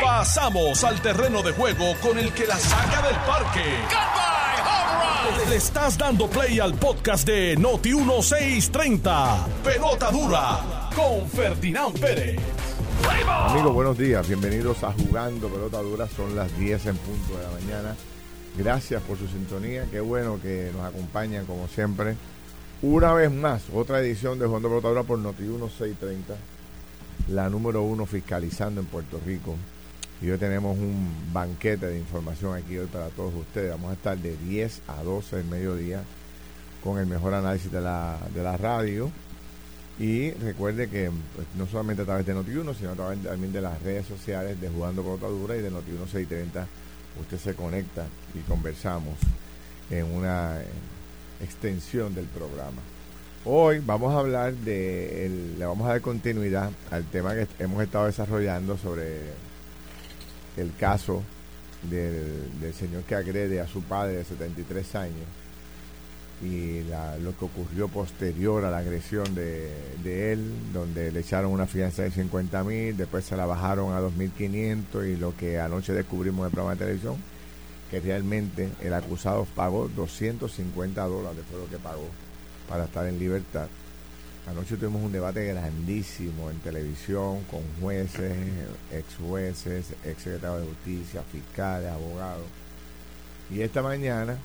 Pasamos al terreno de juego con el que la saca del parque. Le estás dando play al podcast de Noti 1630. Pelota dura con Ferdinand Pérez. Amigos, buenos días. Bienvenidos a Jugando Pelota Dura. Son las 10 en punto de la mañana. Gracias por su sintonía. Qué bueno que nos acompañan como siempre. Una vez más, otra edición de Jugando Pelota Dura por Noti 1630. La número uno fiscalizando en Puerto Rico. Y hoy tenemos un banquete de información aquí hoy para todos ustedes. Vamos a estar de 10 a 12 del mediodía con el mejor análisis de la, de la radio. Y recuerde que pues, no solamente a través de Noti1, sino también de las redes sociales de Jugando Dura y de Noti1 630, usted se conecta y conversamos en una eh, extensión del programa. Hoy vamos a hablar de, el- le vamos a dar continuidad al tema que hemos estado desarrollando sobre el caso del, señor que agrede a su padre de 73 años y lo que ocurrió posterior a la agresión de, de él, donde le echaron una fianza de 50 mil, después se la bajaron a 2.500 y lo que anoche descubrimos en el programa de televisión, que realmente el acusado pagó 250 dólares, fue lo que pagó para estar en libertad. Anoche tuvimos un debate grandísimo en televisión con jueces, ex jueces, ex secretarios de justicia, fiscales, abogados. Y esta mañana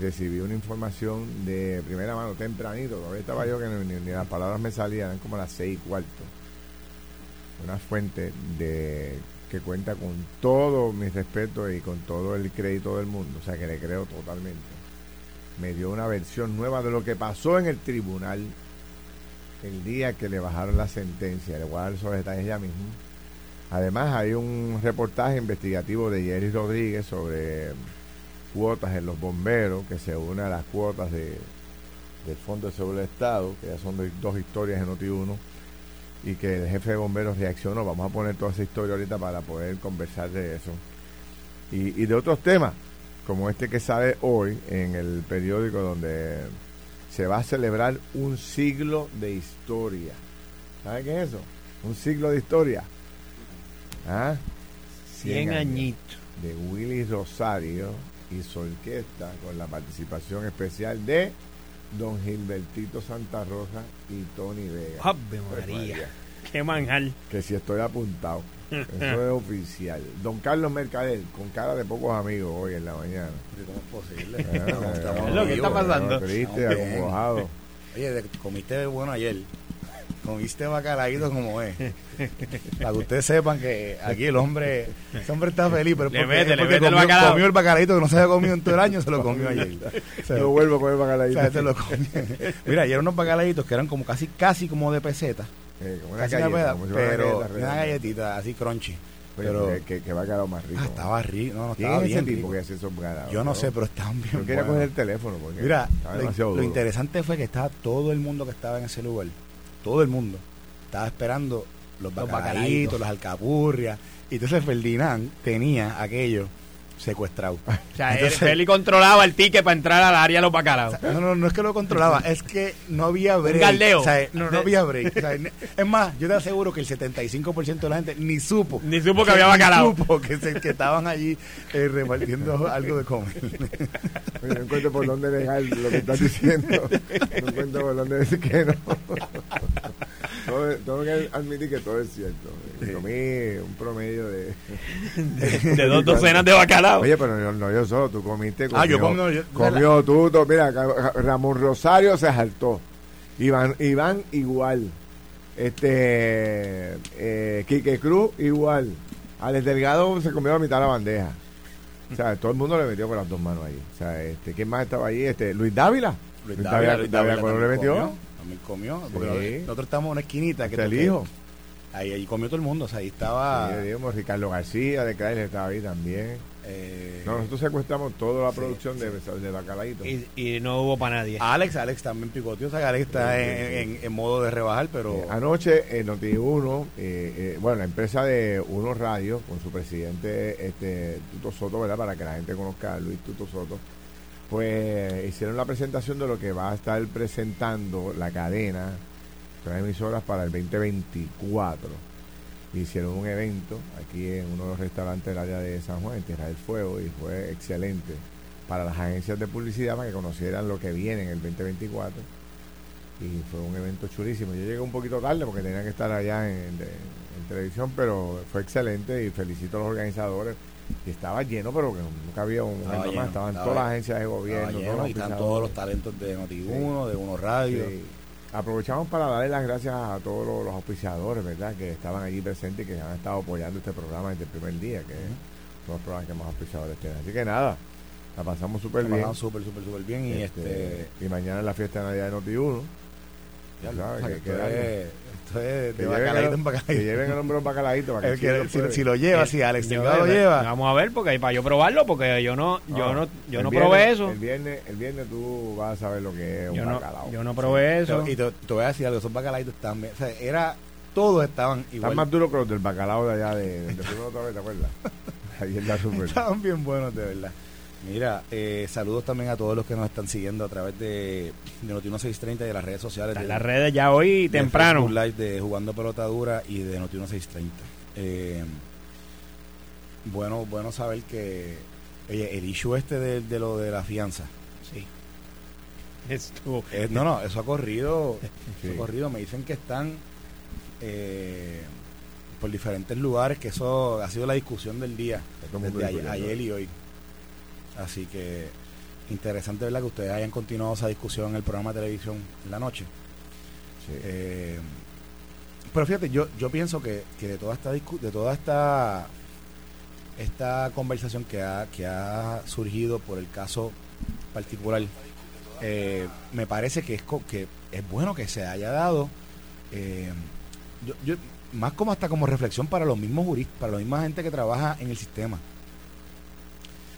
recibí una información de primera mano, tempranito, todavía estaba yo que ni, las palabras me salían, eran como las seis y cuarto. Una fuente de que cuenta con todo mi respeto y con todo el crédito del mundo, o sea que le creo totalmente. Me dio una versión nueva de lo que pasó en el tribunal el día que le bajaron la sentencia. Le voy a dar esos detalles ya mismo. Además, hay un reportaje investigativo de Jerry Rodríguez sobre cuotas en los bomberos, que se une a las cuotas de, del Fondo de Seguro del Estado, que ya son dos historias en Noti1, y que el jefe de bomberos reaccionó. Vamos a poner toda esa historia ahorita para poder conversar de eso. Y, y de otros temas, como este que sale hoy en el periódico donde se va a celebrar un siglo de historia. ¿Sabe qué es eso? Un siglo de historia. ¿Ah? 100 años añitos. de Willy Rosario y su orquesta con la participación especial de Don Gilbertito Santa Rosa y Tony Vega. Ave Pues, María. Qué manjar. Que si estoy apuntado. Eso es oficial. Don Carlos Mercader, con cara de pocos amigos hoy en la mañana. ¿Cómo es posible? Ah, Es lo que está pasando. Triste, acongojado. Oye, de- comiste bueno ayer. Comiste bacalaíto como es. Para que ustedes sepan que aquí el hombre, ese hombre está feliz, pero es Le porque, mete, es le porque mete el comió, bacalao. comió el bacalaíto que no se había comido en todo el año, se lo comió ayer. O sea, No vuelvo el o bacalaíto. sea, se lo comió. Mira, ayer unos bacalaitos que eran como casi casi como de peseta. Eh, como una galleta, como si pero una galletita así crunchy. Pero Pero que, que, va a quedar más rico. ah, estaba rico, no, no, ¿Quién estaba ese tipo rico. que hace esos? Yo no sé, pero estaban bien Yo quería coger el teléfono porque Mira, lo, interesante fue que estaba todo el mundo que estaba en ese lugar, todo el mundo, estaba esperando los Los bacalaitos. las alcapurrias. Y entonces Ferdinand tenía aquello secuestrado. O sea, él, Entonces- él controlaba el ticket para entrar al área de los bacalaos. No, no, no es que lo controlaba, es que no había break. galdeo. O sea, no, no había break. O sea, es más, yo te aseguro que el 75% de la gente ni supo. Ni supo que había bacalao. Ni supo que, se- que estaban allí eh, repartiendo algo de comer. Oye, No encuentro por dónde dejar lo que estás diciendo. No encuentro por dónde decir que no. Todo- Tengo que admitir que todo es cierto. Comí un promedio de. De dos docenas de bacalao. Oye, pero no, no yo solo, tú comiste. Ah, yo comió- comí, no, yo- comió tú. Mira, Ramón Rosario se saltó. Iván, Iván igual. Este. Eh, Quique Cruz igual. Alex Delgado se comió la mitad de la bandeja. O sea, todo el mundo le metió con las dos manos ahí. O sea, este, ¿quién más estaba ahí? Este, Luis Dávila. Luis Luis Dávila, Dávila, Luis Dávila, Dávila ¿cuándo le metió? comió, También comió. Porque Sí. nosotros- estamos en una esquinita. Que el que- hijo. Ahí, ahí comió todo el mundo. O sea, ahí estaba. Sí, digamos, Ricardo García de Chrysler estaba ahí también. eh, No, nosotros secuestramos toda la Sí, producción de, de Bacalaíto. Y, y no hubo para nadie. Alex, Alex también picoteó. O sea, Alex está Sí, en, en- en modo de rebajar, pero. Eh, anoche en Noti1, eh, eh, bueno, la empresa de Uno Radio, con su presidente este Tuto Soto, ¿verdad? Para que la gente conozca a Luis Tuto Soto, pues hicieron la presentación de lo que va a estar presentando la cadena, las emisoras para el 2024. hicieron un evento aquí en uno de los restaurantes del área de San Juan, en Tierra del Fuego, y fue excelente para las agencias de publicidad para que conocieran lo que viene en el 2024. Y fue un evento chulísimo. Yo llegué un poquito tarde porque tenía que estar allá en televisión, pero fue excelente y felicito a los organizadores y estaba lleno, pero que nunca había un Estaba lleno, Estaban estaba- todas las agencias de gobierno. Todos y están todos los talentos de Noti1, de Uno Radio. Sí. Aprovechamos para darle las gracias a todos los, los auspiciadores, ¿verdad? Que estaban allí presentes y que han estado apoyando este programa desde el primer día, que son los programas que más auspiciadores tienen. Así que nada, la pasamos súper bien. pasaron súper, súper, súper bien. Y Este, este. y mañana es la fiesta de Navidad de Noti1. Ya sabes, que- que que esto es- esto es Que de lleven, bacalaíto el, en que bacalaíto. lleven el hombre un bacalaíto para que El que- sí si, lo si lo lleva, si Alex Yo- lo lleva. Vamos a ver, porque para yo probarlo, porque yo no, yo no, yo el no viernes- probé eso. El viernes, el viernes tú vas a saber lo que es Yo un no, bacalao. yo no probé eso. Y te, te voy a decir algo, esos bacalaitos también. O sea, era. Todos estaban Están igual. más duros que los del bacalao de allá de donde fuimos otra vez, ¿te acuerdas? Ahí en la super. Estaban bien buenos, de verdad. Mira, eh, saludos también a todos los que nos están siguiendo a través de, de Noti1630 y de las redes sociales. Está en de- las redes ya hoy de temprano. Live de Jugando Pelota Dura y de Noti1630. Eh, bueno, bueno saber que, oye, el issue este de, de lo de la fianza. Sí. Estuvo. eh, no, no, eso ha corrido, Sí. eso ha corrido. Me dicen que están eh, por diferentes lugares, que eso ha sido la discusión del día, desde ayer, ayer y hoy. Así que interesante, ¿verdad? Que ustedes hayan continuado esa discusión en el programa de televisión en la noche. Sí. Eh, pero fíjate, yo, yo pienso que, que de toda esta discu- de toda esta esta conversación que ha, que ha surgido por el caso particular, eh, me parece que es que es bueno que se haya dado eh, yo, yo- más como hasta como reflexión para los mismos juristas, para la misma gente que trabaja en el sistema.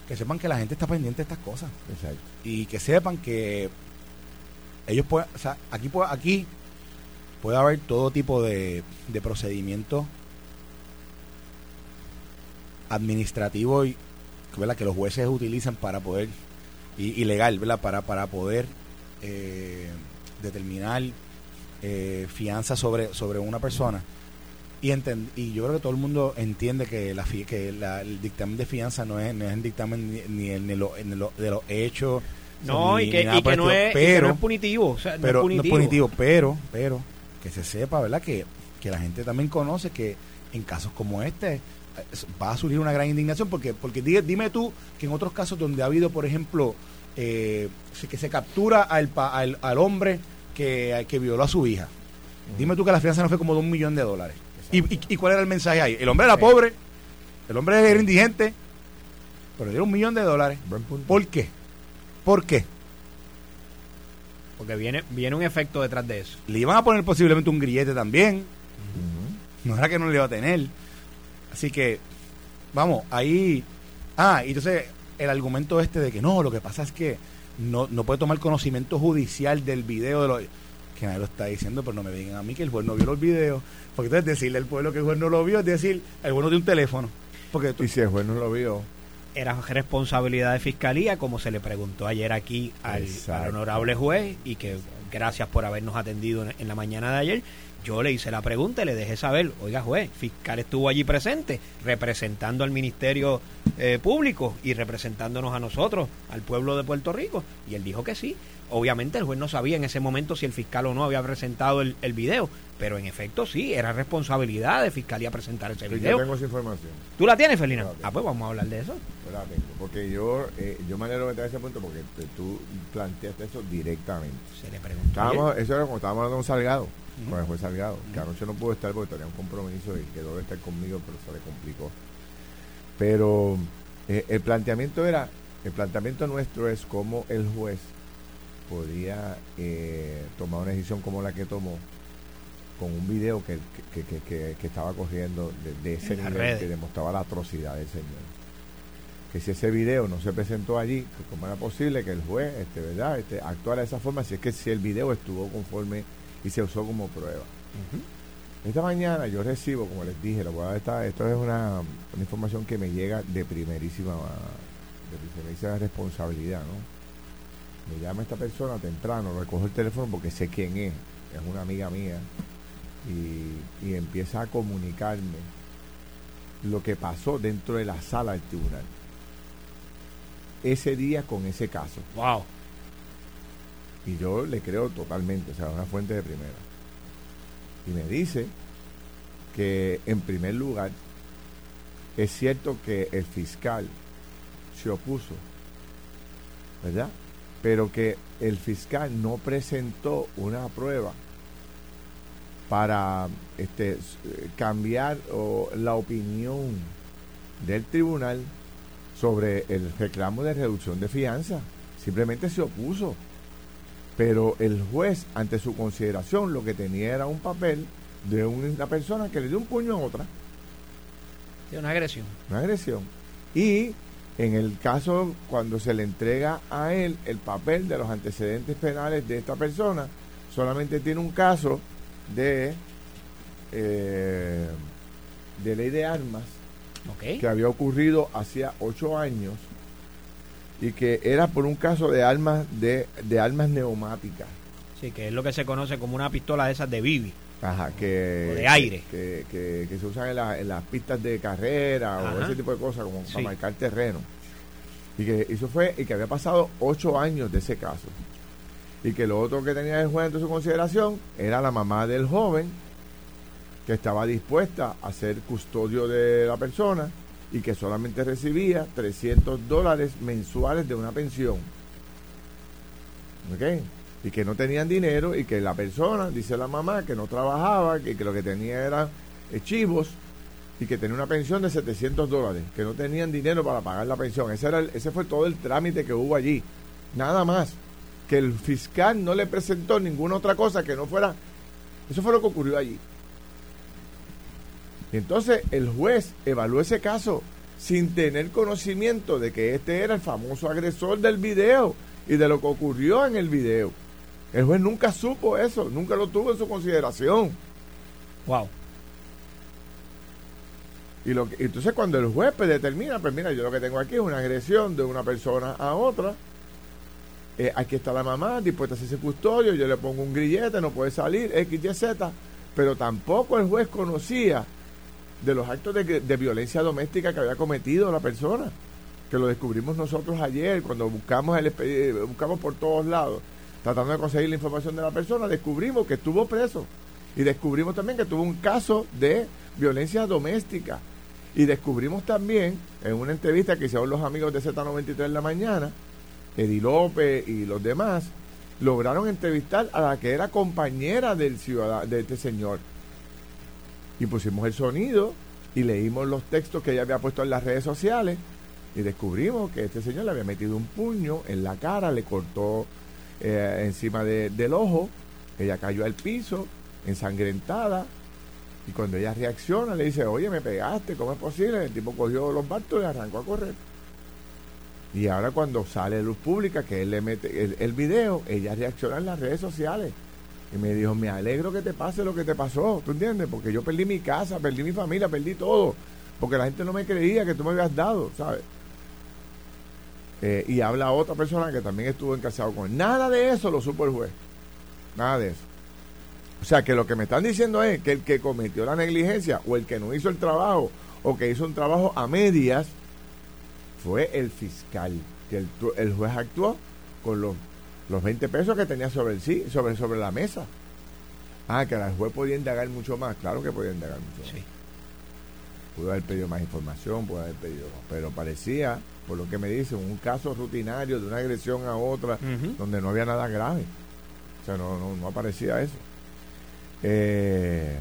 Que sepan que la gente está pendiente de estas cosas Exacto. y que sepan que ellos pueden, o sea, aquí puede, aquí puede haber todo tipo de, de procedimientos administrativos y ¿verdad? que los jueces utilizan para poder y, y legal, ¿verdad? para para poder eh, determinar eh, fianza sobre sobre una persona y enten- y yo creo que todo el mundo entiende que la que la- el dictamen de fianza no es no es el dictamen ni, ni el, ni lo- ni lo- de los hechos No, ni- y que, y no es, y que pero no es punitivo. O sea, no pero es no es punitivo. punitivo, pero, pero, que se sepa, ¿verdad? Que, que la gente también conoce que en casos como este va a surgir una gran indignación, porque, porque di- dime tú que en otros casos donde ha habido, por ejemplo, eh, que se captura al, al, al hombre que, que violó a su hija, dime tú que la fianza no fue como de un millón de dólares. ¿Y, y, y cuál era el mensaje ahí? El hombre era Sí. pobre, el hombre era indigente, pero le dieron un millón de dólares. ¿Por qué? ¿Por qué? Porque viene, viene un efecto detrás de eso. Le iban a poner posiblemente un grillete también. No era que no le iba a tener. Así que, vamos, ahí. Ah, y entonces el argumento este de que no, lo que pasa es que no, no puede tomar conocimiento judicial del video de lo que nadie lo está diciendo, pero no me digan a mí que el juez no vio los videos. Porque entonces decirle al pueblo que el juez no lo vio es decir, el juez no tiene un teléfono. Porque tú, Y si el juez no lo vio, Era responsabilidad de fiscalía, como se le preguntó ayer aquí al, honorable juez, y que gracias por habernos atendido en, en la mañana de ayer. Yo le hice la pregunta y le dejé saber, oiga juez, fiscal estuvo allí presente, representando al Ministerio eh, Público y representándonos a nosotros, al pueblo de Puerto Rico. Y él dijo que sí. Obviamente el juez no sabía en ese momento si el fiscal o no había presentado el, el video, pero en efecto sí, era responsabilidad de fiscalía presentar ese yo video. tengo esa información. ¿Tú la tienes, Felina? Yo la. Ah, pues vamos a hablar de eso. Yo la tengo. Porque yo, eh, yo me alegro de meter ese punto porque tú planteaste eso directamente. Se le preguntó. Estábamos, eso era cuando estábamos hablando con Salgado, Con el juez Salgado, que anoche no pudo estar porque tenía un compromiso y quedó de estar conmigo, pero se le complicó. Pero eh, el planteamiento era, el planteamiento nuestro es cómo el juez podía eh, tomar una decisión como la que tomó con un video que, que, que- que- que estaba corriendo de, de ese nivel redes. que demostraba la atrocidad del señor que si ese video no se presentó allí, cómo era posible que el juez, este, ¿verdad?, este, actuara de esa forma, si es que si el video estuvo conforme y se usó como prueba. Esta mañana yo recibo, como les dije, la verdad está, esto es una, una información que me llega de primerísima, de primerísima responsabilidad, ¿no? Me llama esta persona temprano, recojo el teléfono porque sé quién es, es una amiga mía, y, y empieza a comunicarme lo que pasó dentro de la sala del tribunal. Ese día con ese caso. Wow. Y yo le creo totalmente, o sea, una fuente de primera. Y me dice que en primer lugar es cierto que el fiscal se opuso, ¿verdad? Pero que el fiscal no presentó una prueba para este, cambiar la opinión del tribunal sobre el reclamo de reducción de fianza. Simplemente se opuso. Pero el juez, ante su consideración, lo que tenía era un papel de una persona que le dio un puño a otra. De una agresión. Una agresión. Y en el caso, cuando se le entrega a él el papel de los antecedentes penales de esta persona, solamente tiene un caso de, eh, de ley de armas que había ocurrido hacía ocho años y que era por un caso de armas de, de armas neumáticas. Sí, que es lo que se conoce como una pistola de esas de Bibi. Ajá, que, de aire. Que, que, se usan en, las pistas de carrera o ese tipo de cosas, como para marcar terreno. Y que eso fue, y que había pasado ocho años de ese caso. Y que lo otro que tenía el juez en su consideración era la mamá del joven, que estaba dispuesta a ser custodio de la persona y que solamente recibía 300 dólares mensuales de una pensión. ¿Ok? Y que no tenían dinero y que la persona, dice la mamá, que no trabajaba, que, que lo que tenía eran chivos y que tenía una pensión de 700 dólares, que no tenían dinero para pagar la pensión. Ese, era ese fue todo el trámite que hubo allí. Nada más. Que el fiscal no le presentó ninguna otra cosa que no fuera... Eso fue lo que ocurrió allí. Y entonces el juez evaluó ese caso sin tener conocimiento de que este era el famoso agresor del video y de lo que ocurrió en el video. El juez nunca supo eso, nunca lo tuvo en su consideración. Wow. Y lo entonces cuando el juez pues, determina, pues mira, yo lo que tengo aquí es una agresión de una persona a otra. Eh, aquí está la mamá dispuesta a hacerse custodio, yo le pongo un grillete, no puede salir, X, Y, Z. Pero tampoco el juez conocía de los actos de, violencia doméstica que había cometido la persona, que lo descubrimos nosotros ayer cuando buscamos, el, buscamos por todos lados, tratando de conseguir la información de la persona, descubrimos que estuvo preso y descubrimos también que tuvo un caso de violencia doméstica. Y descubrimos también en una entrevista que hicieron los amigos de Z93 en la mañana, Edi López y los demás, lograron entrevistar a la que era compañera del ciudadano, de este señor y pusimos el sonido y leímos los textos que ella había puesto en las redes sociales y descubrimos que este señor le había metido un puño en la cara, le cortó eh, encima del ojo, ella cayó al piso, ensangrentada, y cuando ella reacciona le dice, oye, me pegaste, ¿cómo es posible? El tipo cogió los bastos y arrancó a correr. Y ahora cuando sale luz pública, que él le mete el, el video, ella reacciona en las redes sociales y me dijo, me alegro que te pase lo que te pasó, ¿tú entiendes? Porque yo perdí mi casa, perdí mi familia, perdí todo. Porque la gente no me creía que tú me habías dado, ¿sabes? Eh, y habla otra persona que también estuvo encarcelado con él. Nada de eso lo supo el juez. Nada de eso. O sea, que lo que me están diciendo es que el que cometió la negligencia o el que no hizo el trabajo o que hizo un trabajo a medias fue el fiscal. Que el juez actuó con los los 20 pesos que tenía sobre el sí, sobre, sobre la mesa. Ah, que la juez podía indagar mucho más. Claro que podía indagar mucho más. Pudo haber pedido más información, pudo haber pedido. Pero parecía, por lo que me dicen, un caso rutinario de una agresión a otra donde no había nada grave. O sea, no, no, no aparecía eso. Eh,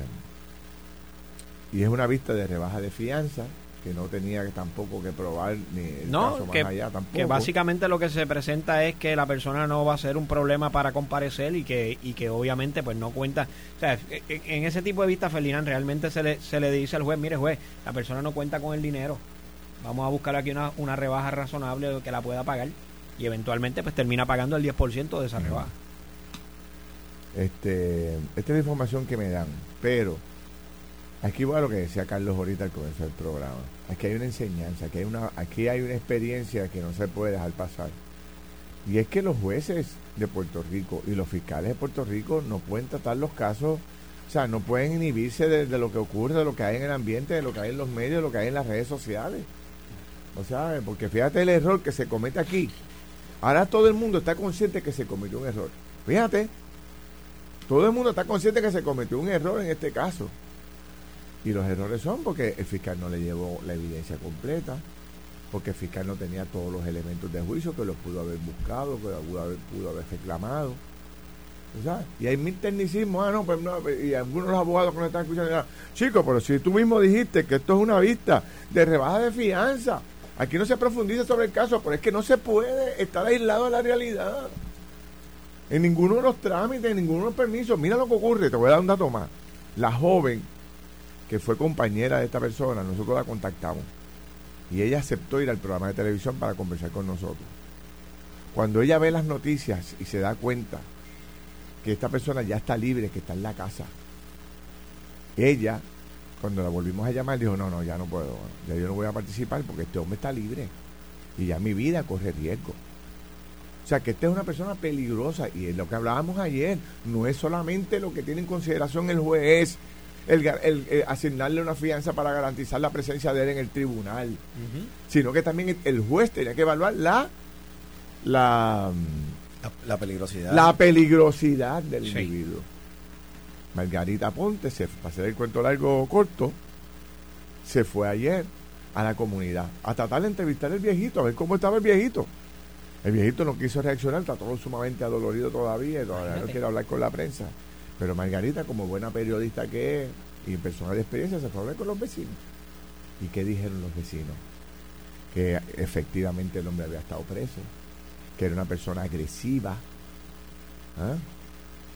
y es una vista de rebaja de fianza que no tenía tampoco que probar ni el caso más allá tampoco. Que básicamente lo que se presenta es que la persona no va a ser un problema para comparecer y que y que obviamente pues no cuenta, o sea, en, ese tipo de vista Ferdinand realmente se le, se le dice al juez, mire juez, la persona no cuenta con el dinero. Vamos a buscar aquí una, una rebaja razonable que la pueda pagar y eventualmente pues termina pagando el 10% de esa rebaja. Este, esta es la información que me dan, pero Aquí va lo que decía Carlos ahorita al comienzo del programa. Aquí hay una enseñanza, aquí hay una, aquí hay una experiencia que no se puede dejar pasar. Y es que los jueces de Puerto Rico y los fiscales de Puerto Rico no pueden tratar los casos O sea, no pueden inhibirse de, de lo que ocurre, de lo que hay en el ambiente, de lo que hay en los medios, de lo que hay en las redes sociales. O sea, porque fíjate el error que se comete aquí. Ahora todo el mundo está consciente que se cometió un error. Fíjate, todo el mundo está consciente que se cometió un error en este caso. Y los errores son porque el fiscal no le llevó la evidencia completa, porque el fiscal no tenía todos los elementos de juicio que los pudo haber buscado, que los pudo haber, pudo haber reclamado. Y hay mil tecnicismos, ah, no, pues no, y algunos de los abogados que nos están escuchando, chicos, pero si tú mismo dijiste que esto es una vista de rebaja de fianza, aquí no se profundiza sobre el caso, pero es que no se puede estar aislado de la realidad. En ninguno de los trámites, en ninguno de los permisos. Mira lo que ocurre, te voy a dar un dato más. La joven que fue compañera de esta persona, nosotros la contactamos. Y ella aceptó ir al programa de televisión para conversar con nosotros. Cuando ella ve las noticias y se da cuenta que esta persona ya está libre, que está en la casa, ella, cuando la volvimos a llamar, dijo, no, no, ya no puedo, ya yo no voy a participar porque este hombre está libre y ya mi vida corre riesgo. O sea, que esta es una persona peligrosa y es lo que hablábamos ayer, no es solamente lo que tiene en consideración el juez, el, el, el asignarle una fianza para garantizar la presencia de él en el tribunal, sino que también el, juez tenía que evaluar la la, La, la peligrosidad. la peligrosidad del Sí. individuo. Margarita Ponte, se, para hacer el cuento largo o corto, se fue ayer a la comunidad a tratar de entrevistar al viejito, a ver cómo estaba el viejito. El viejito no quiso reaccionar, está todo sumamente adolorido todavía, todavía no quiere hablar con la prensa. Pero Margarita, como buena periodista que es y persona de experiencia, se fue a hablar con los vecinos. ¿Y qué dijeron los vecinos? Que efectivamente el hombre había estado preso, que era una persona agresiva, ¿ah?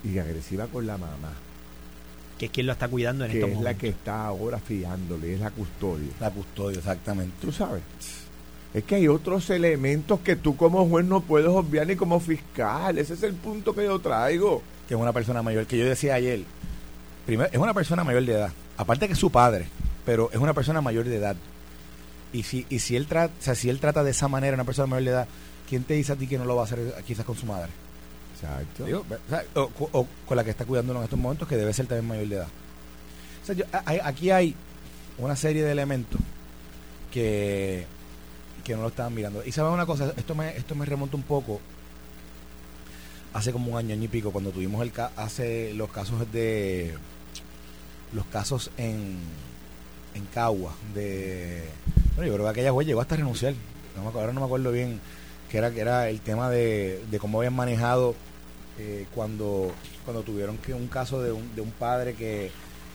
y agresiva con la mamá, Que es quien lo está cuidando en que estos es la que está ahora fiándole, es la custodia. La custodia, exactamente. Tú sabes. Es que hay otros elementos que tú como juez no puedes obviar ni como fiscal. Ese es el punto que yo traigo. Que es una persona mayor, que yo decía ayer. Primero, es una persona mayor de edad. Aparte que es su padre, pero es una persona mayor de edad. Y si, y si él trata, o sea, si él trata de esa manera a una persona mayor de edad, ¿quién te dice a ti que no lo va a hacer eh, quizás con su madre? Exacto. Digo, o, sea, o- o con la que está cuidándolo en estos momentos, que debe ser también mayor de edad. O sea, yo- hay- aquí hay una serie de elementos que, que no lo estaban mirando. Y saben una cosa, esto me, esto me remonta un poco hace como un año, año y pico, cuando tuvimos el ca- hace los casos de los casos en en Cagua de bueno, yo creo que aquella juez llegó hasta renunciar. No me acuerdo, ahora no me acuerdo bien que era que era el tema de, de cómo habían manejado eh, cuando cuando tuvieron que un caso de un, de un padre que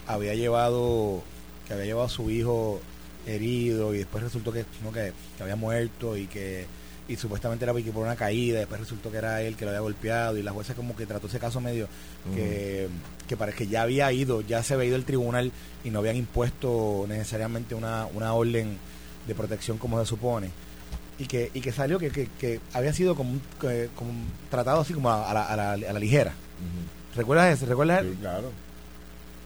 había llevado que había llevado a su hijo herido y después resultó que, no, que, que había muerto y que y supuestamente era porque por una caída, después resultó que era él que lo había golpeado y la jueza como que trató ese caso medio que, que parece que ya había ido, ya se había ido al tribunal y no habían impuesto necesariamente una, una orden de protección como se supone. Y que, y que salió que, que, que había sido como un, que- como un tratado así como a, la, a, la, a la ligera. Ujú. ¿Recuerdas eso? ¿Recuerdas? Sí, claro.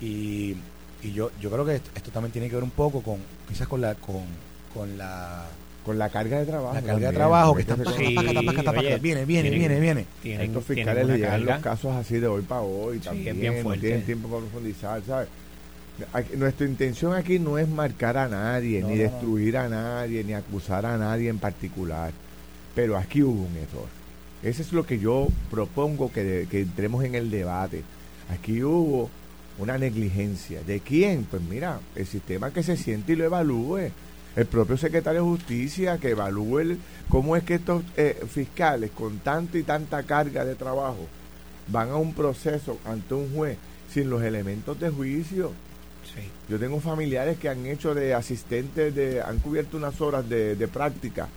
Y, y yo, yo creo que esto, esto también tiene que ver un poco con, quizás con la, con, con la, Con la carga de trabajo. la carga de trabajo que este- Sí, viene, viene, tienen- viene, viene. Tienen, Estos fiscales le llegan los casos así de hoy para hoy Sí, también. es bien no fuerte. tienen tiempo para profundizar, ¿sabes? Aquí- nuestra intención aquí no es marcar a nadie, No, ni no, no. destruir a nadie, ni acusar a nadie en particular. Pero aquí hubo un error. Eso es lo que yo propongo que, de- que entremos en el debate. Aquí hubo una negligencia. ¿De quién? Pues mira, el sistema que se siente y lo evalúe. El propio secretario de Justicia que evalúe el- cómo es que estos eh, fiscales con tanto y tanta carga de trabajo van a un proceso ante un juez sin los elementos de juicio. Sí. Yo tengo familiares que han hecho de asistentes, de, han cubierto unas horas de, de práctica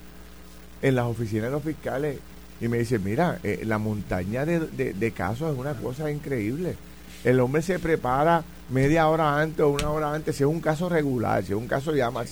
en las oficinas de los fiscales y me dicen, mira, eh, la montaña de, de- de casos es una cosa increíble. El hombre se prepara media hora antes o una hora antes, si es un caso regular, si es un caso ya más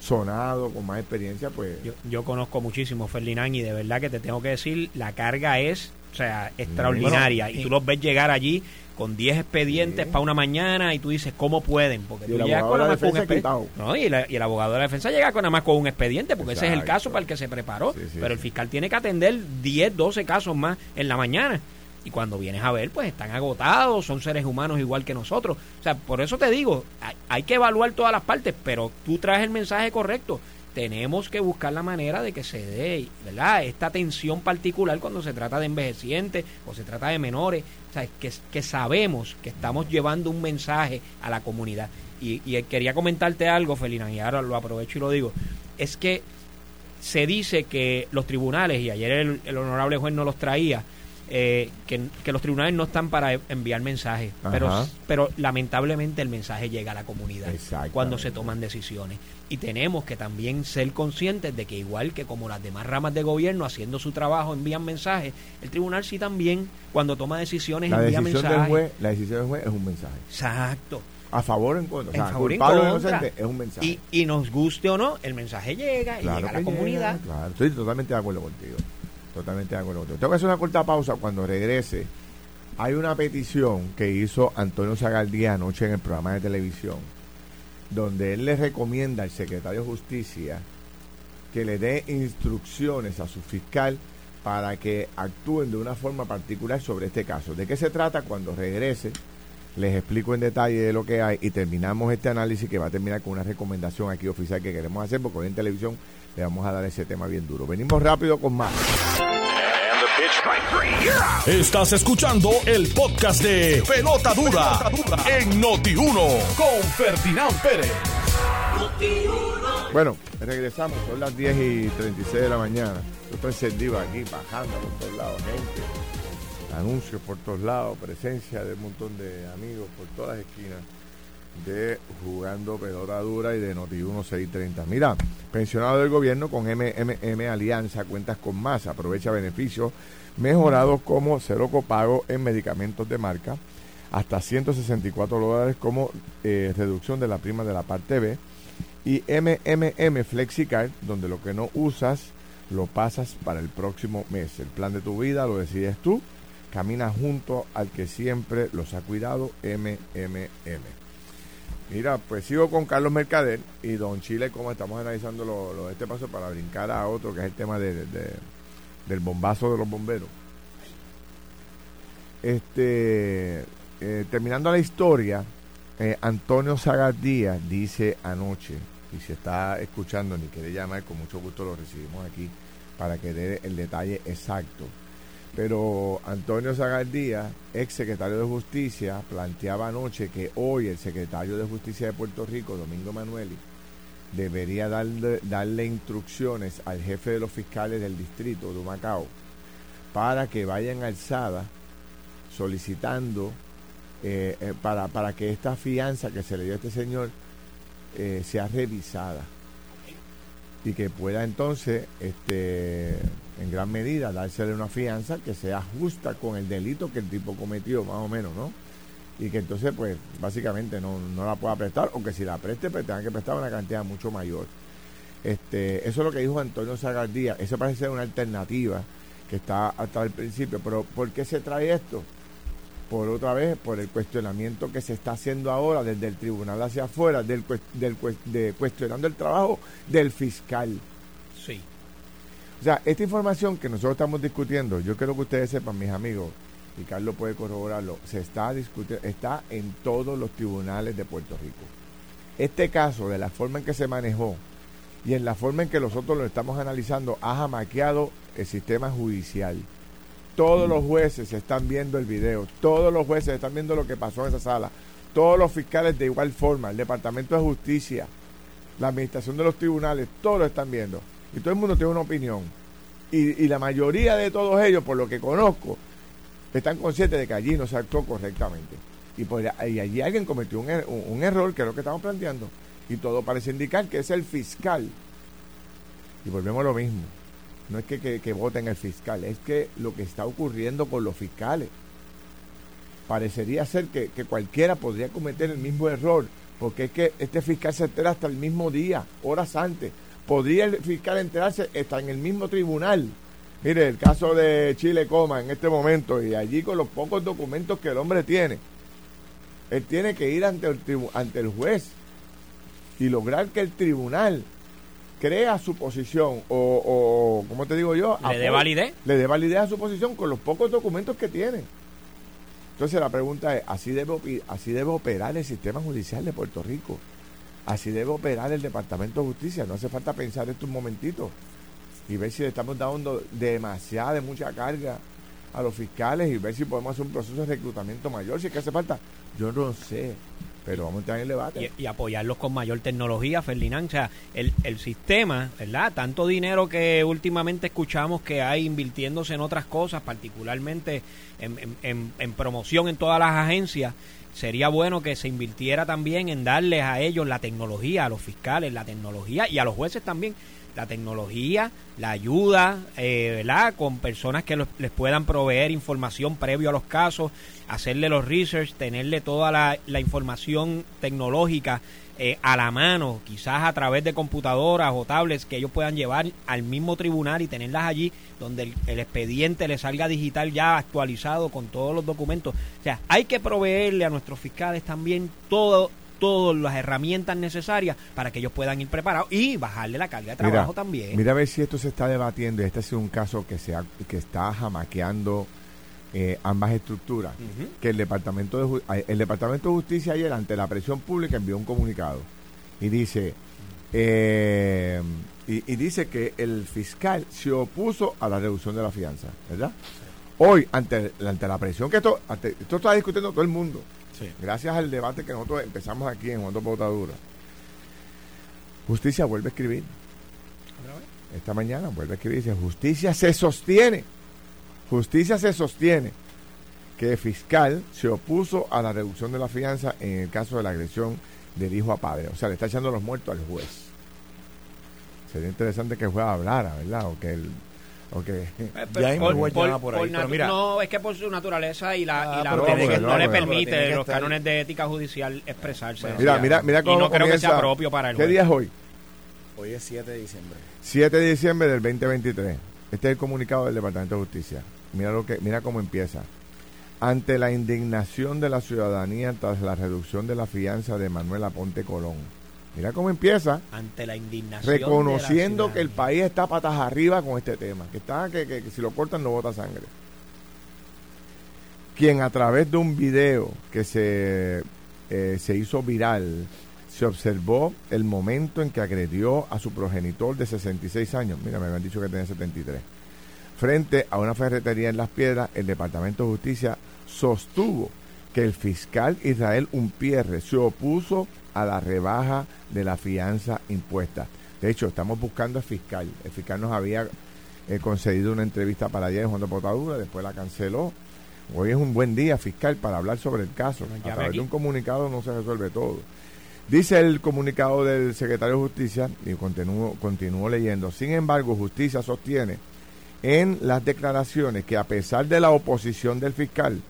sonado, con más experiencia, pues... Yo, yo conozco muchísimo Ferdinand y de verdad que te tengo que decir, la carga es, o sea, extraordinaria. Bueno, y tú los ves llegar allí con 10 expedientes Sí. para una mañana y tú dices, ¿cómo pueden? Porque Y tú el llegas abogado con de nada la más con un defensa expediente. quitado. No, y, la- y el abogado de la defensa llega con nada más con un expediente, porque ese es el caso para el que se preparó. Sí, sí, Pero el fiscal tiene que atender 10, 12 casos más en la mañana. Y cuando vienes a ver, pues están agotados, son seres humanos igual que nosotros. O sea, por eso te digo, hay, que evaluar todas las partes, pero tú traes el mensaje correcto tenemos que buscar la manera de que se dé, ¿verdad? Esta atención particular cuando se trata de envejecientes o se trata de menores, o sea, que, que sabemos que estamos llevando un mensaje a la comunidad. Y, y quería comentarte algo, Felina, y ahora lo aprovecho y lo digo, es que se dice que los tribunales, y ayer el, el honorable juez no los traía, eh, que, que, los tribunales no están para enviar mensajes, pero, pero lamentablemente el mensaje llega a la comunidad cuando se toman decisiones. Y tenemos que también ser conscientes de que igual que como las demás ramas de gobierno haciendo su trabajo envían mensajes, el tribunal sí también cuando toma decisiones la envía decisión mensajes. Del juez, la decisión del juez es un mensaje. Exacto. A favor o en contra. O sea, en favor contra. es un mensaje. Y, y nos guste o no, el mensaje llega y Claro llega a la que comunidad. llega, claro, estoy totalmente de acuerdo contigo. Totalmente de acuerdo. Tengo que hacer una corta pausa cuando regrese. Hay una petición que hizo Antonio Zagaldí anoche en el programa de televisión, donde él le recomienda al secretario de Justicia que le dé instrucciones a su fiscal para que actúen de una forma particular sobre este caso. ¿De qué se trata? Cuando regrese, les explico en detalle de lo que hay y terminamos este análisis que va a terminar con una recomendación aquí oficial que queremos hacer, porque hoy en televisión le vamos a dar ese tema bien duro. Venimos rápido con más. Estás escuchando el podcast de Pelota Dura, en Noti1 con Ferdinand Pérez. Bueno, regresamos, son las 10 y 36 de la mañana. Yo estoy encendido aquí, bajando por todos lados, gente, anuncios por todos lados, presencia de un montón de amigos por todas las esquinas de Jugando Pelota Dura y de Noti1 630. Mira, pensionado del gobierno con MMM Alianza, cuentas con más, aprovecha beneficios mejorados como cero copago en medicamentos de marca, hasta 164 dólares como eh, reducción de la prima de la parte B, y MMM FlexiCard, donde lo que no usas lo pasas para el próximo mes. El plan de tu vida lo decides tú, camina junto al que siempre los ha cuidado, MMM. Mira, pues sigo con Carlos Mercader y Don Chile, como estamos analizando lo, de este paso para brincar a otro, que es el tema de, del bombazo de los bomberos. Este, eh, terminando la historia, eh, Antonio Sagas Díaz dice anoche, y si está escuchando ni quiere llamar, con mucho gusto lo recibimos aquí para que dé el detalle exacto. Pero Antonio Sagas Díaz, ex secretario de Justicia, planteaba anoche que hoy el secretario de Justicia de Puerto Rico, Domingo Manueli, debería darle, darle instrucciones al jefe de los fiscales del distrito de Macao para que vayan alzada solicitando eh, eh, para, para que esta fianza que se le dio a este señor eh, sea revisada y que pueda entonces este en gran medida dársele una fianza que sea justa con el delito que el tipo cometió más o menos no y que entonces pues básicamente no, no la pueda prestar o que si la preste pues tenga que prestar una cantidad mucho mayor este eso es lo que dijo Antonio Zagardía eso parece ser una alternativa que está hasta el principio pero ¿por qué se trae esto? por otra vez, por el cuestionamiento que se está haciendo ahora desde el tribunal hacia afuera, del, del de, cuestionando el trabajo del fiscal. O sea, esta información que nosotros estamos discutiendo, yo quiero que ustedes sepan, mis amigos, y Carlos puede corroborarlo, se está discutiendo, está en todos los tribunales de Puerto Rico. Este caso, de la forma en que se manejó y en la forma en que nosotros lo estamos analizando, ha jamaqueado el sistema judicial todos los jueces están viendo el video, todos los jueces están viendo lo que pasó en esa sala, todos los fiscales de igual forma, el Departamento de Justicia, la Administración de los Tribunales, todos lo están viendo. Y todo el mundo tiene una opinión. Y, y la mayoría de todos ellos, por lo que conozco, están conscientes de que allí no se actuó correctamente. Y, por, y allí alguien cometió un, er, un, un error, que es lo que estamos planteando. Y todo parece indicar que es el fiscal. Y volvemos a lo mismo no es que, que, que, voten el fiscal, es que lo que está ocurriendo con los fiscales. Parecería ser que, que, cualquiera podría cometer el mismo error, porque es que este fiscal se entera hasta el mismo día, horas antes. Podría el fiscal enterarse hasta en el mismo tribunal. Mire, el caso de Chile Coma en este momento, y allí con los pocos documentos que el hombre tiene, él tiene que ir ante el, ante el juez y lograr que el tribunal crea su posición o, o ¿cómo te digo yo? ¿Le dé validez? Le dé validez a su posición con los pocos documentos que tiene. Entonces la pregunta es, ¿así debe, así debe operar el sistema judicial de Puerto Rico? Así debe operar el Departamento de Justicia. No hace falta pensar esto un momentito y ver si le estamos dando demasiada, de mucha carga a los fiscales y ver si podemos hacer un proceso de reclutamiento mayor. Si es que hace falta, yo no sé, pero vamos a entrar en el debate. y, apoyarlos con mayor tecnología, Ferdinand. O sea, el, el sistema, ¿verdad? Tanto dinero que últimamente escuchamos que hay invirtiéndose en otras cosas, particularmente en, en- en- en promoción en todas las agencias. Sería bueno que se invirtiera también en darles a ellos la tecnología, a los fiscales, la tecnología y a los jueces también, la tecnología, la ayuda, eh, ¿verdad? Con personas que les puedan proveer información previo a los casos, hacerle los research, tenerle toda la, la información tecnológica eh, a la mano, quizás a través de computadoras o tablets que ellos puedan llevar al mismo tribunal y tenerlas allí donde el, el expediente le salga digital ya actualizado con todos los documentos. O sea, hay que proveerle a nuestros fiscales también todo todas las herramientas necesarias para que ellos puedan ir preparados y bajarle la carga de trabajo también. Mira a ver si esto se está debatiendo. Este sido un caso que se ha- que está jamaqueando eh, ambas estructuras. Que el departamento de el departamento de justicia ayer ante la presión pública envió un comunicado y dice eh, y, y dice que el fiscal se opuso a la reducción de la fianza, ¿verdad? Hoy ante, ante la presión que esto ante- esto está discutiendo todo el mundo. Sí. Gracias al debate que nosotros empezamos aquí en Juan Botadura. Justicia vuelve a escribir. Esta mañana vuelve a escribir. Dice, justicia se sostiene. Justicia se sostiene que el fiscal se opuso a la reducción de la fianza en el caso de la agresión del hijo a padre. O sea, le está echando los muertos al juez. Sería interesante que el juez hablara, ¿verdad? O que el... O que, Eh, Ya hay por- por- por ahí, por pero natu- mira. no, es que por su naturaleza y la, Ah, y la no le permite los cánones de ética judicial expresarse. mira, mira, mira y cómo no creo que sea propio para el ¿Qué día es hoy? Hoy es 7 de diciembre. 7 de diciembre del 2023. Este es el comunicado del Departamento de Justicia. Mira lo que mira cómo empieza. Ante la indignación de la ciudadanía tras la reducción de la fianza de Manuel Aponte Colón. Mira cómo empieza. Ante la indignación reconociendo la que el país está patas arriba con este tema, que está que, que- que si lo cortan no bota sangre. Quien a través de un video que se, eh, se hizo viral se observó el momento en que agredió a su progenitor de 66 años, mira, me habían dicho que tenía 73, frente a una ferretería en Las Piedras, el Departamento de Justicia sostuvo que el fiscal Israel Umpierre se opuso a la rebaja de la fianza impuesta. De hecho, estamos buscando al fiscal. El fiscal nos había eh, concedido una entrevista para ayer en Juan de Potadura, después la canceló. Hoy es un buen día, fiscal, para hablar sobre el caso. Nos A través aquí. de un comunicado no se resuelve todo. Dice el comunicado del secretario de Justicia, y continúo, continúo leyendo, sin embargo, Justicia sostiene en las declaraciones que a pesar de la oposición del fiscal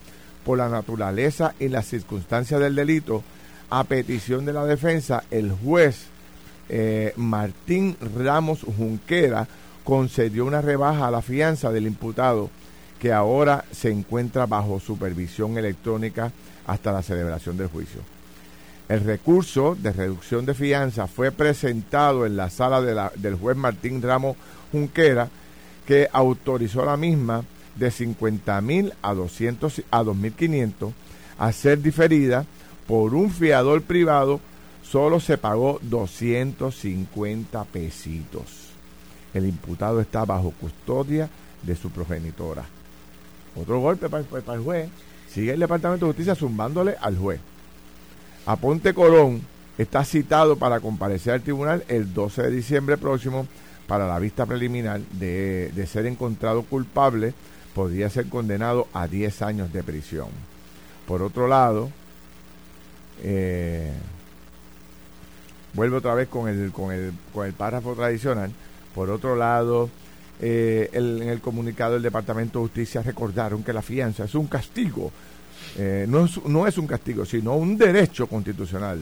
por la naturaleza y las circunstancias del delito, a petición de la defensa, el juez eh, Martín Ramos Junquera concedió una rebaja a la fianza del imputado que ahora se encuentra bajo supervisión electrónica hasta la celebración del juicio. El recurso de reducción de fianza fue presentado en la sala de la- del juez Martín Ramos Junquera, que autorizó la misma de 50 mil a 200 a 2.500 a ser diferida por un fiador privado. Solo se pagó 250 pesitos. El imputado está bajo custodia de su progenitora. Otro golpe para, el juez. Sigue el Departamento de Justicia zumbándole al juez. Aponte Colón está citado para comparecer al tribunal el 12 de diciembre próximo para la vista preliminar de, de ser encontrado culpable, podría ser condenado a 10 años de prisión. Por otro lado, eh, vuelve otra vez con el, con el, con el párrafo tradicional. Por otro lado, eh, el- en el comunicado del Departamento de Justicia recordaron que la fianza es un castigo eh, no, es, no es un castigo, sino un derecho constitucional,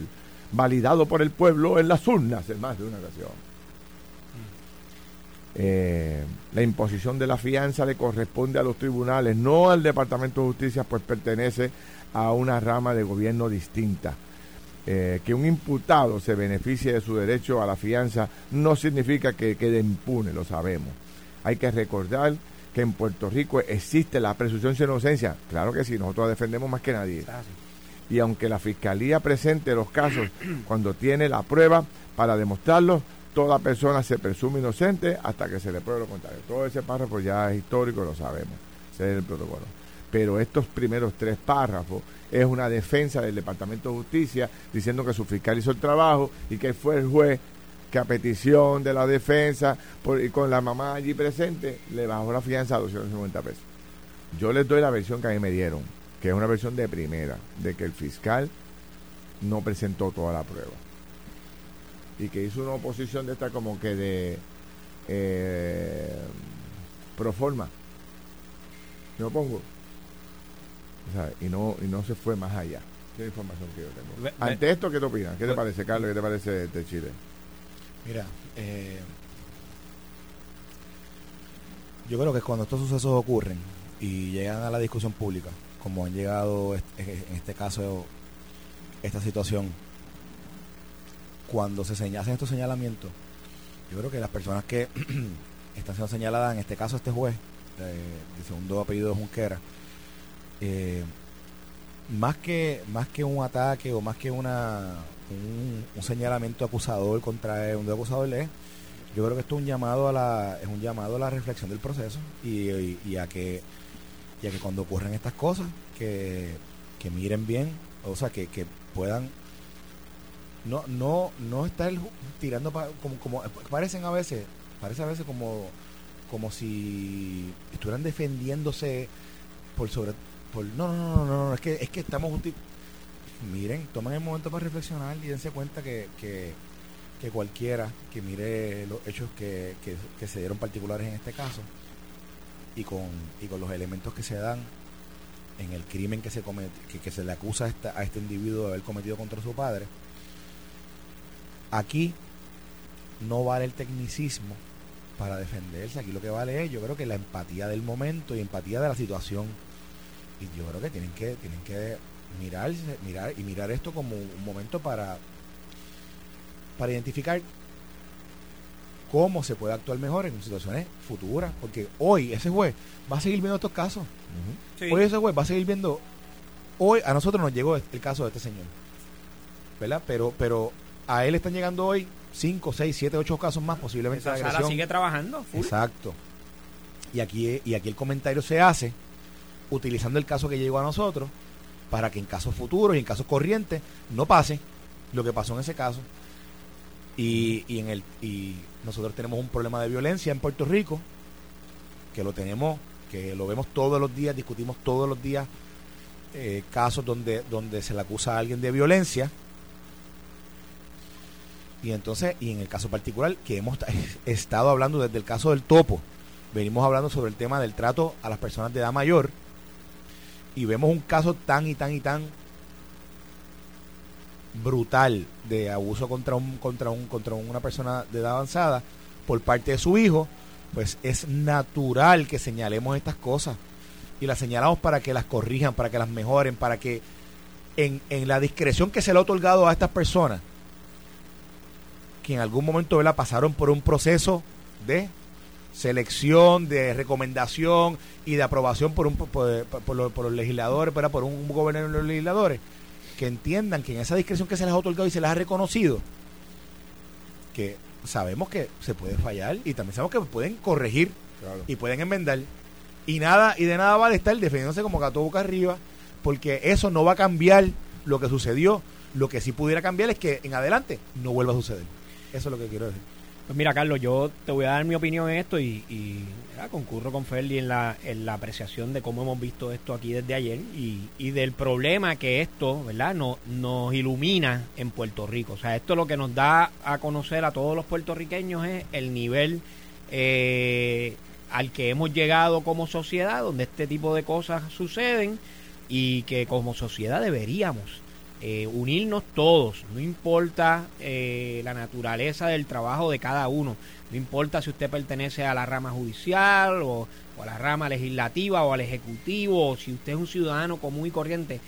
validado por el pueblo en las urnas en más de una ocasión. Eh, la imposición de la fianza le corresponde a los tribunales, no al Departamento de Justicia, pues pertenece a una rama de gobierno distinta. eh, que un imputado se beneficie de su derecho a la fianza no significa que quede impune, lo sabemos. Hay que recordar que en Puerto Rico existe la presunción de inocencia. Claro que sí, nosotros la defendemos más que nadie. Y aunque la fiscalía presente los casos cuando tiene la prueba para demostrarlo, toda persona se presume inocente hasta que se le pruebe lo contrario. Todo ese párrafo ya es histórico, lo sabemos. Ese es el protocolo. Pero estos primeros tres párrafos es una defensa del Departamento de Justicia diciendo que su fiscal hizo el trabajo y que fue el juez que a petición de la defensa y con la mamá allí presente le bajó la fianza a 250 pesos. Yo les doy la versión que a mí me dieron, que es una versión de primera, de que el fiscal no presentó toda la prueba y que hizo una oposición de esta como que de eh, pro forma. ¿Me y, no, y no se fue más allá. ¿Qué información que yo tengo? Ante esto, ¿qué te opinas? ¿Qué te parece, Carlos? ¿Qué te parece de Chile? Mira, eh, yo creo que cuando estos sucesos ocurren y llegan a la discusión pública, como han llegado en este caso, esta situación, cuando se hacen estos señalamientos, yo creo que las personas que están siendo señaladas, en este caso este juez, eh, de segundo apellido de Junquera, eh, más que más que un ataque o más que una un, señalamiento acusador contra un acusador es yo creo que esto es un llamado a la es un llamado a la reflexión del proceso y, a que y que cuando ocurren estas cosas que, miren bien o sea que, puedan no no no estar tirando como como parecen a veces parece a veces como como si estuvieran defendiéndose por sobre no, no, no, no, no, es que, es que estamos Miren, tomen el momento para reflexionar y dense cuenta que, que, cualquiera que mire los hechos que, se dieron particulares en este caso y con, y con los elementos que se dan en el crimen que se comete, que, se le acusa a, esta, a este individuo de haber cometido contra su padre, aquí no vale el tecnicismo para defenderse, aquí lo que vale es yo creo que la empatía del momento y empatía de la situación y yo creo que tienen que tienen que mirar mirar y mirar esto como un momento para para identificar cómo se puede actuar mejor en situaciones futuras porque hoy ese juez va a seguir viendo estos casos. Hoy ese juez va a seguir viendo hoy a nosotros nos llegó el caso de este señor ¿verdad? pero pero a él están llegando hoy 5, 6, 7, 8 casos más posiblemente Esa sala sigue trabajando exacto. Y aquí y aquí el comentario se hace utilizando el caso que llegó a nosotros para que en casos futuros y en casos corrientes no pase lo que pasó en ese caso. Y, y, en el, y nosotros tenemos un problema de violencia en Puerto Rico, que lo tenemos, que lo vemos todos los días, discutimos todos los días eh, casos donde, donde se le acusa a alguien de violencia. Y entonces, y en el caso particular, que hemos estado hablando desde el caso del topo, venimos hablando sobre el tema del trato a las personas de edad mayor, y vemos un caso tan y tan y tan brutal de abuso contra un contra un contra una persona de edad avanzada por parte de su hijo, pues es natural que señalemos estas cosas. Y las señalamos para que las corrijan, para que las mejoren, para que en, en la discreción que se le ha otorgado a estas personas, que en algún momento la pasaron por un proceso de selección, de recomendación y de aprobación por, un, por, los, legisladores, por un gobernador de los legisladores, que entiendan que en esa discreción que se les ha otorgado y se les ha reconocido, que sabemos que se puede fallar y también sabemos que pueden corregir y pueden enmendar. Y nada, y de nada vale estar defendiéndose como gato boca arriba, porque eso no va a cambiar lo que sucedió. Lo que sí pudiera cambiar es que en adelante no vuelva a suceder. Eso es lo que quiero decir. Pues mira, Carlos, yo te voy a dar mi opinión en esto y, concurro con Ferdi en la, en la apreciación de cómo hemos visto esto aquí desde ayer y, del problema que esto, ¿verdad?, no, nos ilumina en Puerto Rico. O sea, esto lo que nos da a conocer a todos los puertorriqueños es el nivel eh, al que hemos llegado como sociedad, donde este tipo de cosas suceden y que como sociedad deberíamos eh, unirnos todos, no importa eh, la naturaleza del trabajo de cada uno, no importa si usted pertenece a la rama judicial o, a la rama legislativa o al ejecutivo, o si usted es un ciudadano común y corriente,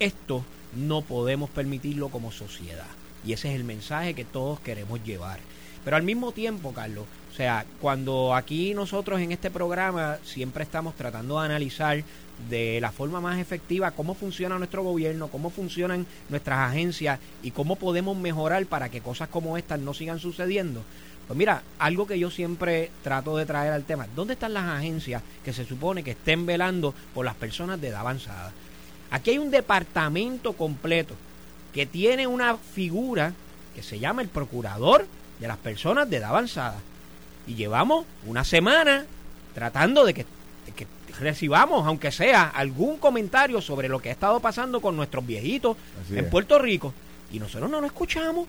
esto no podemos permitirlo como sociedad. Y ese es el mensaje que todos queremos llevar. Pero al mismo tiempo, Carlos, o sea, cuando aquí nosotros en este programa siempre estamos tratando de analizar de la forma más efectiva cómo funciona nuestro gobierno, cómo funcionan nuestras agencias y cómo podemos mejorar para que cosas como estas no sigan sucediendo. Pues mira, algo que yo siempre trato de traer al tema, ¿dónde están las agencias que se supone que estén velando por las personas de edad avanzada? Aquí hay un departamento completo que tiene una figura que se llama el procurador de las personas de edad avanzada. Y llevamos una semana tratando de que, recibamos, aunque sea, algún comentario sobre lo que ha estado pasando con nuestros viejitos en Puerto Rico. Y nosotros no lo escuchamos.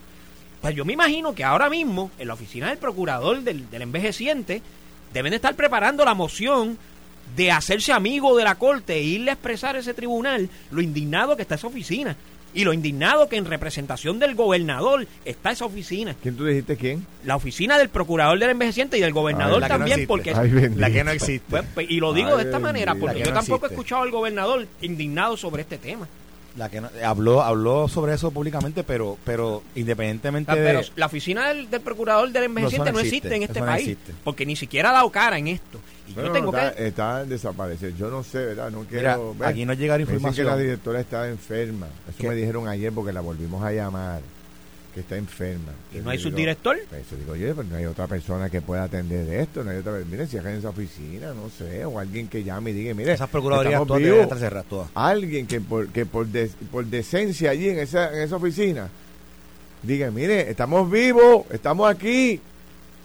Pues yo me imagino que ahora mismo, en la oficina del procurador del, del envejeciente, deben de estar preparando la moción de hacerse amigo de la corte e irle a expresar a ese tribunal lo indignado que está esa oficina. Y lo indignado que en representación del gobernador está esa oficina. ¿Quién tú dijiste quién? La oficina del procurador del envejeciente y del gobernador también, porque la que no existe. Pues, pues, y lo digo de esta manera, porque yo tampoco he escuchado al gobernador indignado sobre este tema. La que habló habló sobre eso públicamente, pero pero independientemente pero la oficina del, procurador del envejeciente no, existe, en este país, porque ni siquiera ha dado cara en esto. Y yo tengo está, que está desaparecer. Yo no sé, ¿verdad? No quiero. aquí no llega información. que la directora está enferma. Eso me dijeron ayer porque la volvimos a llamar que está enferma. ¿Y no hay subdirector? Pues eso digo, oye, pero no hay otra persona que pueda atender esto, no hay otra mire, si en esa oficina, no sé, o alguien que llame y diga, mire, esas procuradurías todas todas. Alguien que por, que por, por decencia allí en esa, en esa oficina, diga, mire, estamos vivos, estamos aquí,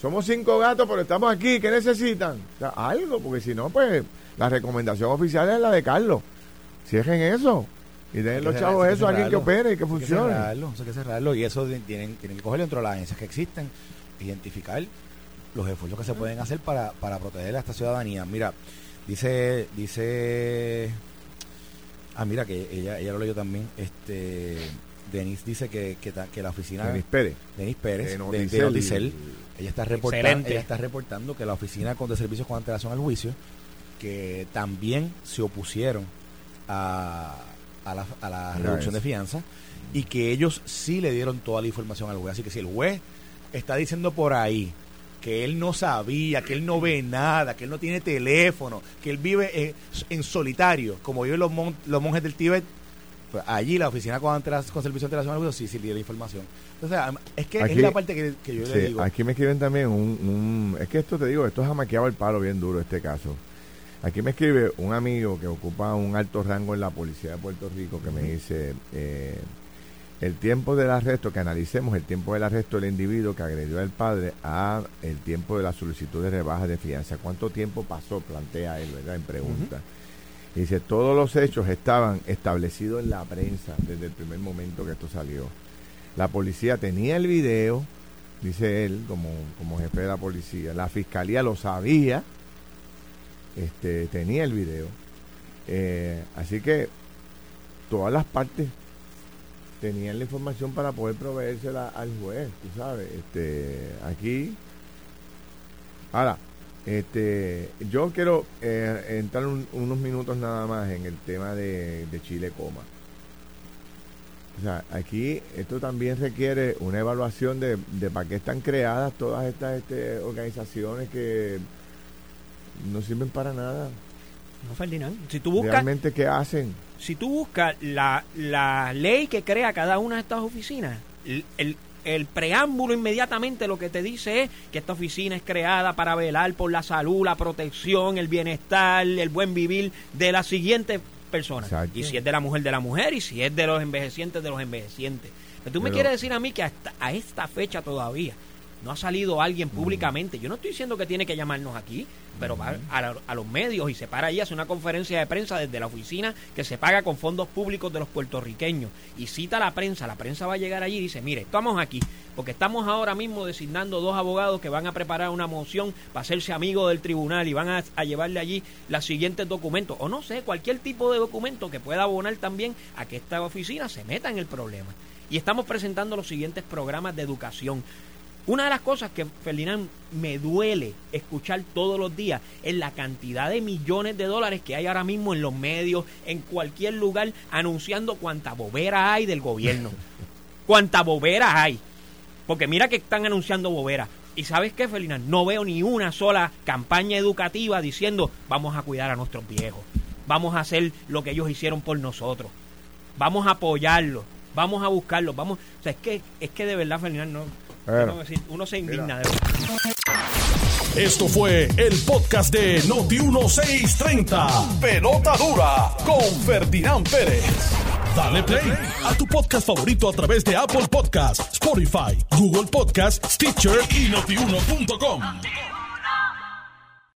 somos cinco gatos, pero estamos aquí, ¿qué necesitan? O sea, algo, porque si no, pues la recomendación oficial es la de Carlos. Cierren eso. Y den los chavos eso a alguien que opere y que funcione. Hay que cerrarlo, Y eso tienen, tienen que cogerlo dentro de las agencias que existen, identificar los esfuerzos que se pueden hacer para, para proteger a esta ciudadanía. Mira, dice, dice, ah, mira, que ella, ella lo leyó también, este, Denis dice que, que, la oficina... Denis Pérez. Denis Pérez, de, ella está, reportando, ella está reportando que la oficina de servicios con antelación al juicio, que también se opusieron a a la, a la reducción de fianza y que ellos sí le dieron toda la información al juez. Así que si el juez está diciendo por ahí que él no sabía, que él no ve nada, que él no tiene teléfono, que él vive en, solitario, como viven los, los monjes del Tíbet, pues allí la oficina con, con servicio de antelación al juicio sí, sí le dio la información. Entonces, es que es la parte que, yo le digo. Aquí me escriben también un, Es que esto te digo, esto es amaqueado el palo bien duro este caso. Aquí me escribe un amigo que ocupa un alto rango en la policía de Puerto Rico que me dice, eh, el tiempo del arresto, que analicemos el tiempo del arresto del individuo que agredió al padre a el tiempo de la solicitud de rebaja de fianza. ¿Cuánto tiempo pasó? Plantea él, ¿verdad? En pregunta. Y dice, todos los hechos estaban establecidos en la prensa desde el primer momento que esto salió. La policía tenía el video, dice él, como, como jefe de la policía. La fiscalía lo sabía este, tenía el video. Eh, así que todas las partes tenían la información para poder proveérsela al juez, tú sabes. Este, aquí. Ahora, este, yo quiero eh, entrar unos minutos nada más en el tema de, Chile Coma. O sea, aquí esto también requiere una evaluación de, de para qué están creadas todas estas este, organizaciones que no sirven para nada. No, Ferdinand. Si tú buscas. ¿Realmente qué hacen? Si tú buscas la, la ley que crea cada una de estas oficinas, el, el, preámbulo inmediatamente lo que te dice es que esta oficina es creada para velar por la salud, la protección, el bienestar, el buen vivir de las siguientes personas. Y si es de la mujer, de la mujer, y si es de los envejecientes, de los envejecientes. Pero tú me quieres decir a mí que hasta a esta fecha todavía no ha salido alguien públicamente. Yo no estoy diciendo que tiene que llamarnos aquí, pero va a, los medios y se para ahí, hace una conferencia de prensa desde la oficina que se paga con fondos públicos de los puertorriqueños y cita a la prensa. La prensa va a llegar allí y dice: Mire, estamos aquí porque estamos ahora mismo designando dos abogados que van a preparar una moción para hacerse amigos del tribunal y van a, a llevarle allí los siguientes documentos, o no sé, cualquier tipo de documento que pueda abonar también a que esta oficina se meta en el problema. Y estamos presentando los siguientes programas de educación Una de las cosas que, Ferdinand, me duele escuchar todos los días es la cantidad de millones de dólares que hay ahora mismo en los medios, en cualquier lugar, anunciando cuánta bobera hay del gobierno. cuánta bobera hay. Porque mira que están anunciando bobera. Y sabes qué, Ferdinand, no veo ni una sola campaña educativa diciendo vamos a cuidar a nuestros viejos, vamos a hacer lo que ellos hicieron por nosotros, vamos a apoyarlos, vamos a buscarlos, vamos, o sea, es que es que de verdad, Ferdinand, no, Bueno. uno se indigna de. Esto fue el podcast de Noti 1630. Pelota dura con Ferdinand Pérez. Dale play a tu podcast favorito a través de Apple Podcasts, Spotify, Google Podcasts, Stitcher y notiuno.com.